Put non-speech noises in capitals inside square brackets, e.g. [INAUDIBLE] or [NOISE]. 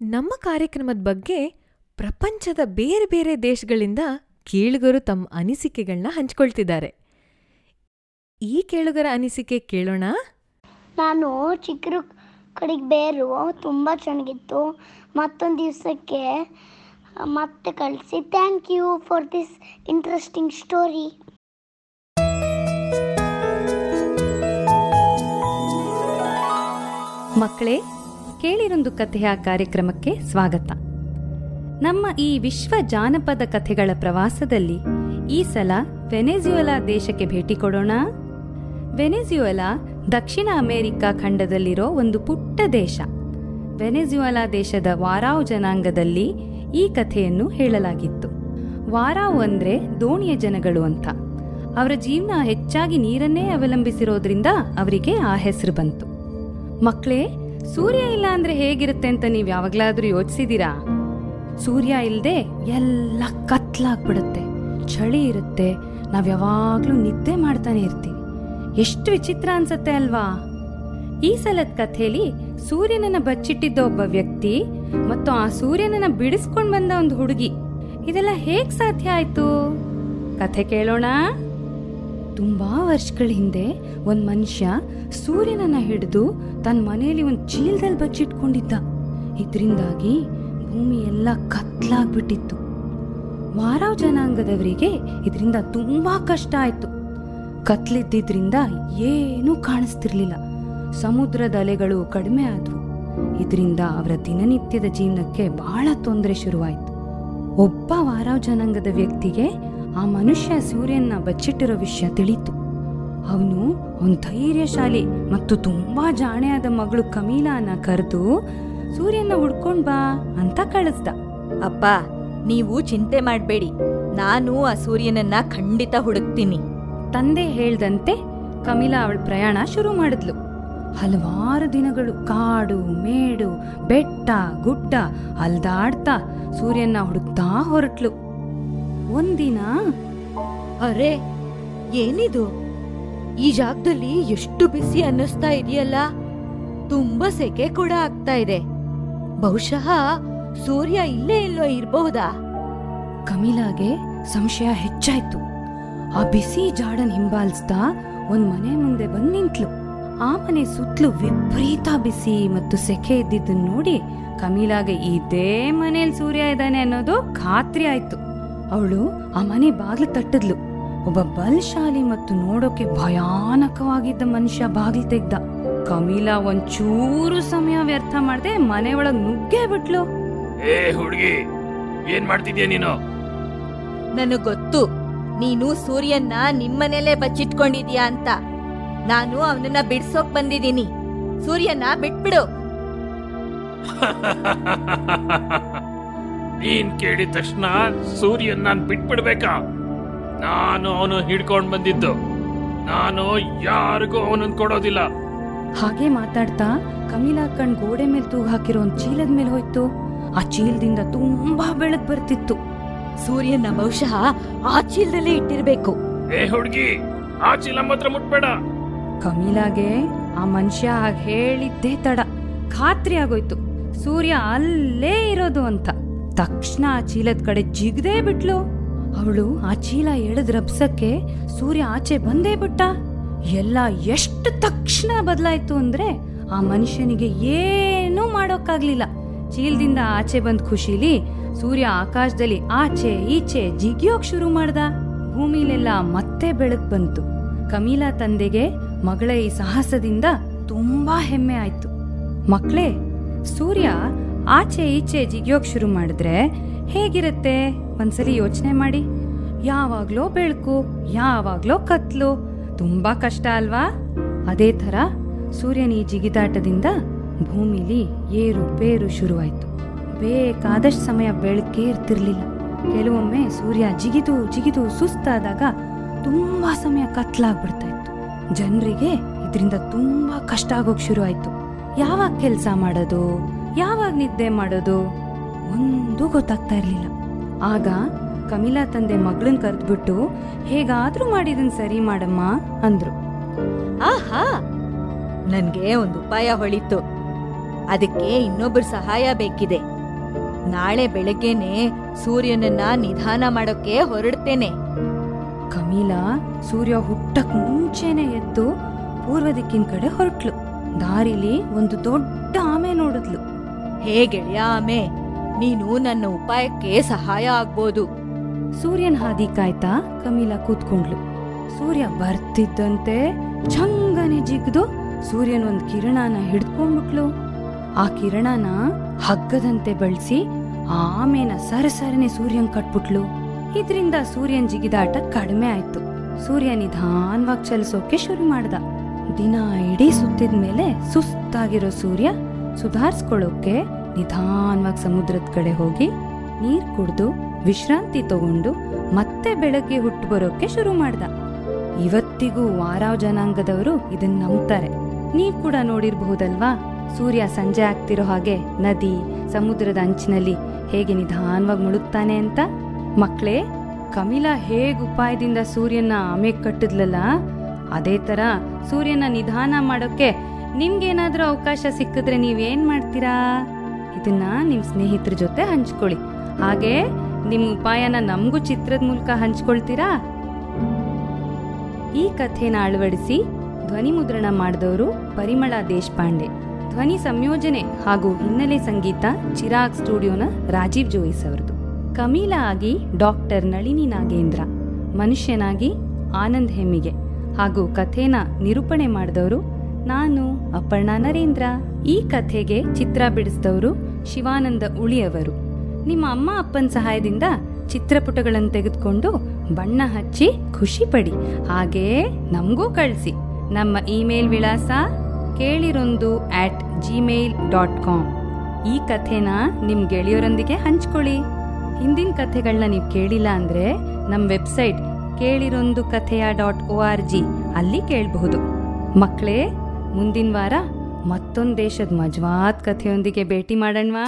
ನಮ್ಮ ಕಾರ್ಯಕ್ರಮದ ಬಗ್ಗೆ ಪ್ರಪಂಚದ ಬೇರೆ ಬೇರೆ ದೇಶಗಳಿಂದ ಕೇಳುಗರು ತಮ್ಮ ಅನಿಸಿಕೆಗಳನ್ನ ಹಂಚ್ಕೊಳ್ತಿದ್ದಾರೆ. ಈ ಕೇಳುಗರ ಅನಿಸಿಕೆ ಕೇಳೋಣ? ನಾನು ಚಿಕ್ಕರು ಕಡೆಗೆ ಬೇರು ತುಂಬ ಚೆನ್ನಾಗಿತ್ತು. ಮತ್ತೊಂದು ದಿವಸಕ್ಕೆ ಮತ್ತೆ ಕಳಿಸಿ. Thank you for this interesting story ಮಕ್ಕಳೇ ಕೇಳಿರೊಂದು ಕಥೆಯ ಕಾರ್ಯಕ್ರಮಕ್ಕೆ ಸ್ವಾಗತ. ನಮ್ಮ ಈ ವಿಶ್ವ ಜಾನಪದ ಕಥೆಗಳ ಪ್ರವಾಸದಲ್ಲಿ ಈ ಸಲ ವೆನೆಜುಯಲಾ ದೇಶಕ್ಕೆ ಭೇಟಿ ಕೊಡೋಣ. ವೆನೆಜುಯಲಾ ದಕ್ಷಿಣ ಅಮೆರಿಕಾ ಖಂಡದಲ್ಲಿರೋ ಒಂದು ಪುಟ್ಟ ದೇಶ. ವೆನೆಜುಯಲಾ ದೇಶದ ವಾರಾವ್ ಜನಾಂಗದಲ್ಲಿ ಈ ಕಥೆಯನ್ನು ಹೇಳಲಾಗಿತ್ತು. ವಾರಾವ್ ಅಂದ್ರೆ ದೋಣಿಯ ಜನಗಳು ಅಂತ. ಅವರ ಜೀವನ ಹೆಚ್ಚಾಗಿ ನೀರನ್ನೇ ಅವಲಂಬಿಸಿರೋದ್ರಿಂದ ಅವರಿಗೆ ಆ ಹೆಸರು ಬಂತು. ಮಕ್ಕಳೇ ಸೂರ್ಯ ಇಲ್ಲ ಅಂದ್ರೆ ಹೇಗಿರುತ್ತೆ ಅಂತ ನೀವ್ ಯಾವಾಗ್ಲಾದ್ರೂ ಯೋಚಿಸಿದೀರಾ? ಸೂರ್ಯ ಇಲ್ಲದೆ ಎಲ್ಲ ಕತ್ಲಾಗ್ಬಿಡುತ್ತೆ. ಚಳಿ ಇರುತ್ತೆ. ನಾವ್ ಯಾವಾಗ್ಲೂ ನಿದ್ದೆ ಮಾಡ್ತಾನೆ ಇರ್ತೀವಿ. ಎಷ್ಟು ವಿಚಿತ್ರ ಅನ್ಸತ್ತೆ ಅಲ್ವಾ? ಈ ಸಲದ ಕಥೆಯಲ್ಲಿ ಸೂರ್ಯನನ್ನ ಬಚ್ಚಿಟ್ಟಿದ್ದ ಒಬ್ಬ ವ್ಯಕ್ತಿ ಮತ್ತು ಆ ಸೂರ್ಯನನ್ನ ಬಿಡಿಸ್ಕೊಂಡ್ ಬಂದ ಒಂದು ಹುಡುಗಿ. ಇದೆಲ್ಲ ಹೇಗ್ ಸಾಧ್ಯ ಆಯ್ತು? ಕಥೆ ಕೇಳೋಣ. ತುಂಬಾ ವರ್ಷಗಳ ಹಿಂದೆ ಒಂದ್ ಮನುಷ್ಯ ಸೂರ್ಯನನ್ನ ಹಿಡಿದು ತನ್ನ ಮನೆಯಲ್ಲಿ ಒಂದ್ ಚೀಲದಲ್ಲಿ ಬಚ್ಚಿಟ್ಕೊಂಡಿದ್ದ. ಇದರಿಂದಾಗಿ ಭೂಮಿ ಎಲ್ಲ ಕತ್ಲಾಗ್ಬಿಟ್ಟಿತ್ತು. ವಾರಾವ್ ಜನಾಂಗದವರಿಗೆ ಇದರಿಂದ ತುಂಬಾ ಕಷ್ಟ ಆಯ್ತು. ಕತ್ಲಿದ್ದಿದ್ರಿಂದ ಏನೂ ಕಾಣಿಸ್ತಿರ್ಲಿಲ್ಲ. ಸಮುದ್ರದ ಅಲೆಗಳು ಕಡಿಮೆ ಆದ್ವು. ಇದರಿಂದ ಅವರ ದಿನನಿತ್ಯದ ಜೀವನಕ್ಕೆ ಬಹಳ ತೊಂದರೆ ಶುರುವಾಯಿತು. ಒಬ್ಬ ವಾರಾವ್ ಜನಾಂಗದ ವ್ಯಕ್ತಿಗೆ ಆ ಮನುಷ್ಯ ಸೂರ್ಯನ ಬಚ್ಚಿಟ್ಟಿರೋ ವಿಷಯ ತಿಳಿತು. ಅವನು ಒಂದು ಧೈರ್ಯಶಾಲಿ ಮತ್ತು ತುಂಬಾ ಜಾಣೆಯಾದ ಮಗಳು ಕಮೀಲಾನ ಕರೆದು ಸೂರ್ಯನ ಹುಡ್ಕೊಂಡ್ ಬಾ ಅಂತ ಕಳಿಸ್ದ. ಅಪ್ಪ ನೀವು ಚಿಂತೆ ಮಾಡಬೇಡಿ. ನಾನು ಆ ಸೂರ್ಯನನ್ನ ಖಂಡಿತ ಹುಡುಕ್ತೀನಿ. ತಂದೆ ಹೇಳ್ದಂತೆ ಕಮೀಲಾ ಅವಳ ಪ್ರಯಾಣ ಶುರು ಮಾಡಿದ್ಲು. ಹಲವಾರು ದಿನಗಳು ಕಾಡು ಮೇಡು ಬೆಟ್ಟ ಗುಡ್ಡ ಅಲ್ದಾಡ್ತಾ ಸೂರ್ಯನ ಹುಡುಕ್ತಾ ಹೊರಟ್ಲು. ಒಂದಿನ? ಅರೆ, ಏನಿದು? ಈ ಜಾಗದಲ್ಲಿ ಎಷ್ಟು ಬಿಸಿ ಅನ್ನಿಸ್ತಾ ಇದೆಯಲ್ಲ? ತುಂಬಾ ಸೆಕೆ ಕೂಡ ಆಗ್ತಾ ಇದೆ. ಬಹುಶಃ ಸೂರ್ಯ ಇಲ್ಲೇ ಇಲ್ಲೋ ಇರಬಹುದಾ ಕಮಿಲಾಗೆ ಸಂಶಯ ಹೆಚ್ಚಾಯ್ತು. ಆ ಬಿಸಿ ಜಾಡನ್ ಹಿಂಬಾಲಿಸ್ತಾ ಒಂದ್ ಮನೆ ಮುಂದೆ ಬಂದ್ ನಿಂತ್ಲು. ಆ ಮನೆ ಸುತ್ತಲು ವಿಪರೀತ ಬಿಸಿ ಮತ್ತು ಸೆಕೆ ಇದ್ದಿದ್ದನ್ನು ನೋಡಿ ಕಮಿಲಾಗೆ ಇದೇ ಮನೇಲಿ ಸೂರ್ಯ ಇದ್ದಾನೆ ಅನ್ನೋದು ಖಾತ್ರಿ ಆಯ್ತು. ಅವಳು ಆ ಮನೆ ಬಾಗಿಲು ತಟ್ಟದ್ಲು. ಒಬ್ಬ ಬಲಶಾಲಿ ಮತ್ತು ನೋಡೋಕೆ ಭಯಾನಕವಾಗಿದ್ದ ಮನುಷ್ಯ ಬಾಗಿಲು ತೆಗ್ದ. ಕಮೀಲಾ ಒಂಚೂರು ಸಮಯ ವ್ಯರ್ಥ ಮಾಡದೆ ಮನೆ ಒಳಗ್ ನುಗ್ಗೇ ಬಿಟ್ಲು. ಏ ಹುಡುಗಿ ಏನ್ ಮಾಡ್ತಿದ್ಯಾ ನೀನು? ನನಗ್ ಗೊತ್ತು. ನೀನು ಸೂರ್ಯನ್ನ ನಿಮ್ಮನೇಲೆ ಬಚ್ಚಿಟ್ಕೊಂಡಿದ್ಯಾ ಅಂತ. ನಾನು ಅವನನ್ನ ಬಿಡ್ಸೋಕ್ ಬಂದಿದ್ದೀನಿ. ಸೂರ್ಯನ ಬಿಟ್ಬಿಡು. [LAUGHS] ನೀನ್ ಕೇಳಿದ ತಕ್ಷಣ ಸೂರ್ಯನ್ ನಾನ್ ಬಿಟ್ಬಿಡ್ಬೇಕಾ? ನಾನು ಅವನು ಹಿಡ್ಕೊಂಡ್ ಬಂದಿದ್ದು. ನಾನು ಯಾರಿಗೂ ಅವನನ್ ಕೊಡೋದಿಲ್ಲ. ಹಾಗೆ ಮಾತಾಡ್ತಾ ಕಮೀಲಾ ಕಣ್ ಗೋಡೆ ಮೇಲೆ ತೂಗ್ ಹಾಕಿರೋ ಒಂದ್ ಚೀಲದ ಮೇಲೆ ಹೋಯ್ತು. ಆ ಚೀಲದಿಂದ ತುಂಬಾ ಬೆಳಕ್ ಬರ್ತಿತ್ತು. ಸೂರ್ಯನ ಬಹುಶಃ ಆ ಚೀಲದಲ್ಲಿ ಇಟ್ಟಿರ್ಬೇಕು. ಏ ಹುಡುಗಿ ಆ ಚೀಲ ಮಾತ್ರ ಮುಟ್ಬೇಡ. ಕಮೀಲಾಗೆ ಆ ಮನುಷ್ಯ ಹಾಗೆ ಹೇಳಿದ್ದೇ ತಡ. ಖಾತ್ರಿ ಆಗೋಯ್ತು. ಸೂರ್ಯ ಅಲ್ಲೇ ಇರೋದು ಅಂತ. ತಕ್ಷಣ ಆ ಚೀಲದ ಕಡೆ ಜಿಗದೇ ಬಿಟ್ಲು. ಅವಳು ಆ ಚೀಲ ಎಳೆದ್ ರಬ್ಸಕ್ಕೆ ಸೂರ್ಯ ಆಚೆ ಬಂದೇ ಬಿಟ್ಟ. ಎಲ್ಲ ಎಷ್ಟು ತಕ್ಷಣ ಬದಲಾಯ್ತು ಅಂದ್ರೆ ಆ ಮನುಷ್ಯನಿಗೆ ಏನೂ ಮಾಡೋಕ್ಕಾಗ್ಲಿಲ್ಲ. ಚೀಲದಿಂದ ಆಚೆ ಬಂದ್ ಖುಷಿಲಿ ಸೂರ್ಯ ಆಕಾಶದಲ್ಲಿ ಆಚೆ ಈಚೆ ಜಿಗಿಯೋಕ್ ಶುರು ಮಾಡ್ದ. ಭೂಮಿಲೆಲ್ಲ ಮತ್ತೆ ಬೆಳಕ್ ಬಂತು. ಕಮೀಲಾ ತಂದೆಗೆ ಮಗಳ ಈ ಸಾಹಸದಿಂದ ತುಂಬಾ ಹೆಮ್ಮೆ ಆಯ್ತು. ಮಕ್ಳೇ, ಸೂರ್ಯ ಆಚೆ ಈಚೆ ಜಿಗಿಯೋಕ್ ಶುರು ಮಾಡಿದ್ರೆ ಹೇಗಿರುತ್ತೆ? ಒಂದ್ಸಲಿ ಯೋಚನೆ ಮಾಡಿ. ಯಾವಾಗ್ಲೋ ಬೆಳಕು, ಯಾವಾಗ್ಲೋ ಕತ್ಲು. ತುಂಬಾ ಕಷ್ಟ ಅಲ್ವಾ? ಅದೇ ತರ ಸೂರ್ಯನ ಈ ಜಿಗಿದಾಟದಿಂದ ಭೂಮಿಲಿ ಏರು ಪೇರು ಶುರುವಾಯ್ತು. ಬೇಕಾದಷ್ಟು ಸಮಯ ಬೆಳಕೇ ಇರ್ತಿರ್ಲಿಲ್ಲ. ಕೆಲವೊಮ್ಮೆ ಸೂರ್ಯ ಜಿಗಿದು ಜಿಗಿದು ಸುಸ್ತಾದಾಗ ತುಂಬಾ ಸಮಯ ಕತ್ಲಾಗ್ಬಿಡ್ತಾ ಇತ್ತು ಜನರಿಗೆ ಇದರಿಂದ ತುಂಬಾ ಕಷ್ಟ ಆಗೋಕ್ ಶುರು ಆಯ್ತು ಯಾವಾಗ ಕೆಲಸ ಮಾಡೋದು? ಯಾವಾಗ ನಿದ್ದೆ ಮಾಡೋದು? ಒಂದು ಗೊತ್ತಾಗ್ತಾ ಇರಲಿಲ್ಲ. ಆಗ ಕಮಿಲಾ ತಂದೆ ಮಗಳನ್ನ ಕರೆದ್ಬಿಟ್ಟು, ಹೇಗಾದ್ರೂ ಮಾಡಿದನ್ ಸರಿ ಮಾಡಮ್ಮ, ಅಂದ್ರು. ಆಹಾ! ನನ್ಗೆ ಒಂದು ಉಪಾಯ ಹೊಳಿತು. ಅದಕ್ಕೆ ಇನ್ನೊಬ್ಬರ ಸಹಾಯ ಬೇಕಿದೆ. ನಾಳೆ ಬೆಳಗ್ಗೆನೆ ಸೂರ್ಯನನ್ನ ನಿಧಾನ ಮಾಡೋಕೆ ಹೊರಡ್ತೇನೆ. ಕಮೀಲಾ ಸೂರ್ಯ ಹುಟ್ಟಕ್ ಮುಂಚೆನೆ ಎದ್ದು ಪೂರ್ವ ದಿಕ್ಕಿನ ಕಡೆ ಹೊರಟ್ಲು. ದಾರಿಲಿ ಒಂದು ದೊಡ್ಡ ಆಮೆ ನೋಡಿದ್ಲು. ಹೇ ಗೆಳೆಯ ಆಮೆ, ನೀನು ನನ್ನ ಉಪಾಯಕ್ಕೆ ಸಹಾಯ ಆಗ್ಬೋದು. ಸೂರ್ಯನ ಹಾದಿ ಕಾಯ್ತಾ ಕಮೀಲಾ ಕೂತ್ಕೊಂಡ್ಲು. ಸೂರ್ಯ ಬರ್ತಿದ್ದಂತೆ ಚಂಗನೆ ಜಿಗ್ದು ಸೂರ್ಯನ ಒಂದು ಕಿರಣನ ಹಿಡ್ಕೊಂಡ್ಬಿಟ್ಲು. ಆ ಕಿರಣನ ಹಗ್ಗದಂತೆ ಬಳಸಿ ಆಮೇನ ಸರಸರನೆ ಸೂರ್ಯನ್ ಕಟ್ಬಿಟ್ಲು. ಇದ್ರಿಂದ ಸೂರ್ಯನ್ ಜಿಗಿದಾಟ ಕಡಿಮೆ ಆಯ್ತು. ಸೂರ್ಯ ನಿಧಾನವಾಗಿ ಚಲಿಸೋಕೆ ಶುರು ಮಾಡ್ದ. ದಿನ ಇಡೀ ಸುತ್ತಿದ್ಮೇಲೆ ಸುಸ್ತಾಗಿರೋ ಸೂರ್ಯ ಸುಧಾರಿಸ್ಕೊಳ್ಳೋಕೆ ನಿಧಾನವಾಗಿ ಸಮುದ್ರದ ಕಡೆ ಹೋಗಿ ನೀರು ಕುಡಿದು ವಿಶ್ರಾಂತಿ ತಗೊಂಡು ಮತ್ತೆ ಬೆಳಗ್ಗೆ ಹುಟ್ಟು ಬರೋಕೆ ಶುರು ಮಾಡ್ದ. ಇವತ್ತಿಗೂ ವಾರಾವ್ ಜನಾಂಗದವರು ಇದನ್ನ ನಂಬ್ತಾರೆ. ನೀವು ಕೂಡ ನೋಡಿರ್ಬಹುದಲ್ವಾ? ಸೂರ್ಯ ಸಂಜೆ ಆಗ್ತಿರೋ ಹಾಗೆ ನದಿ, ಸಮುದ್ರದ ಅಂಚಿನಲ್ಲಿ ಹೇಗೆ ನಿಧಾನವಾಗಿ ಮುಳುಗ್ತಾನೆ ಅಂತ? ಮಕ್ಳೇ, ಕಮಿಲಾ ಹೇಗ್ ಉಪಾಯದಿಂದ ಸೂರ್ಯನ ಆಮೆಗ್ ಕಟ್ಟಿದ್ಲಲ್ಲ? ಅದೇ ತರ ಸೂರ್ಯನ ನಿಧಾನ ಮಾಡೋಕೆ ನಿಮ್ಗೇನಾದ್ರೂ ಅವಕಾಶ ಸಿಕ್ಕಿದ್ರೆ ನೀವೇನ್ ಮಾಡ್ತೀರಾ? ಇದನ್ನ ನಿಮ್ ಸ್ನೇಹಿತರ ಜೊತೆ ಹಂಚ್ಕೊಳ್ಳಿ. ಹಾಗೆ ನಿಮ್ ಉಪಾಯನ ನಮಗೂ ಚಿತ್ರದ ಮೂಲಕ ಹಂಚ್ಕೊಳ್ತೀರಾ? ಈ ಕಥೆನ ಅಳವಡಿಸಿ ಧ್ವನಿ ಮುದ್ರಣ ಮಾಡಿದವರು ಪರಿಮಳ ದೇಶಪಾಂಡೆ. ಧ್ವನಿ ಸಂಯೋಜನೆ ಹಾಗೂ ಹಿನ್ನೆಲೆ ಸಂಗೀತ ಚಿರಾಗ್ ಸ್ಟುಡಿಯೋನ ರಾಜೀವ್ ಜೋಯಿಸ್ ಅವರದು ಕಮೀಲಾ ಆಗಿ ಡಾಕ್ಟರ್ ನಳಿನಿ ನಾಗೇಂದ್ರ, ಮನುಷ್ಯನಾಗಿ ಆನಂದ್ ಹೆಮ್ಮಿಗೆ ಹಾಗೂ ಕಥೆನ ನಿರೂಪಣೆ ಮಾಡಿದವರು ನಾನು ಅಪರ್ಣಾ ನರೇಂದ್ರ. ಈ ಕಥೆಗೆ ಚಿತ್ರ ಬಿಡಿಸಿದವರು ಶಿವಾನಂದ ಉಳಿಯವರು. ನಿಮ್ಮ ಅಮ್ಮ ಅಪ್ಪನ ಸಹಾಯದಿಂದ ಚಿತ್ರಪುಟಗಳನ್ನು ತೆಗೆದುಕೊಂಡು ಬಣ್ಣ ಹಚ್ಚಿ ಖುಷಿ ಪಡಿ. ಹಾಗೇ ನಮಗೂ ಕಳಿಸಿ. ನಮ್ಮ ಇಮೇಲ್ ವಿಳಾಸ ಕೇಳಿರೊಂದು ಆಟ್ ಜಿಮೇಲ್ ಡಾಟ್ ಕಾಮ್ ಈ ಕಥೆನ ನಿಮ್ ಗೆಳೆಯರೊಂದಿಗೆ ಹಂಚ್ಕೊಳ್ಳಿ. ಹಿಂದಿನ ಕಥೆಗಳನ್ನ ನೀವು ಕೇಳಿಲ್ಲ ಅಂದ್ರೆ ನಮ್ಮ ವೆಬ್ಸೈಟ್ ಕೇಳಿರೊಂದು ಕಥೆಯ ಡಾಟ್ ಒ ಆರ್ ಜಿ ಅಲ್ಲಿ ಕೇಳಬಹುದು. ಮಕ್ಕಳೇ ಮುಂದಿನ ವಾರ ಮತ್ತೊಂದು ದೇಶದ ಮಜ್ವಾದ ಕಥೆಯೊಂದಿಗೆ ಭೇಟಿ ಮಾಡೋಣವಾ?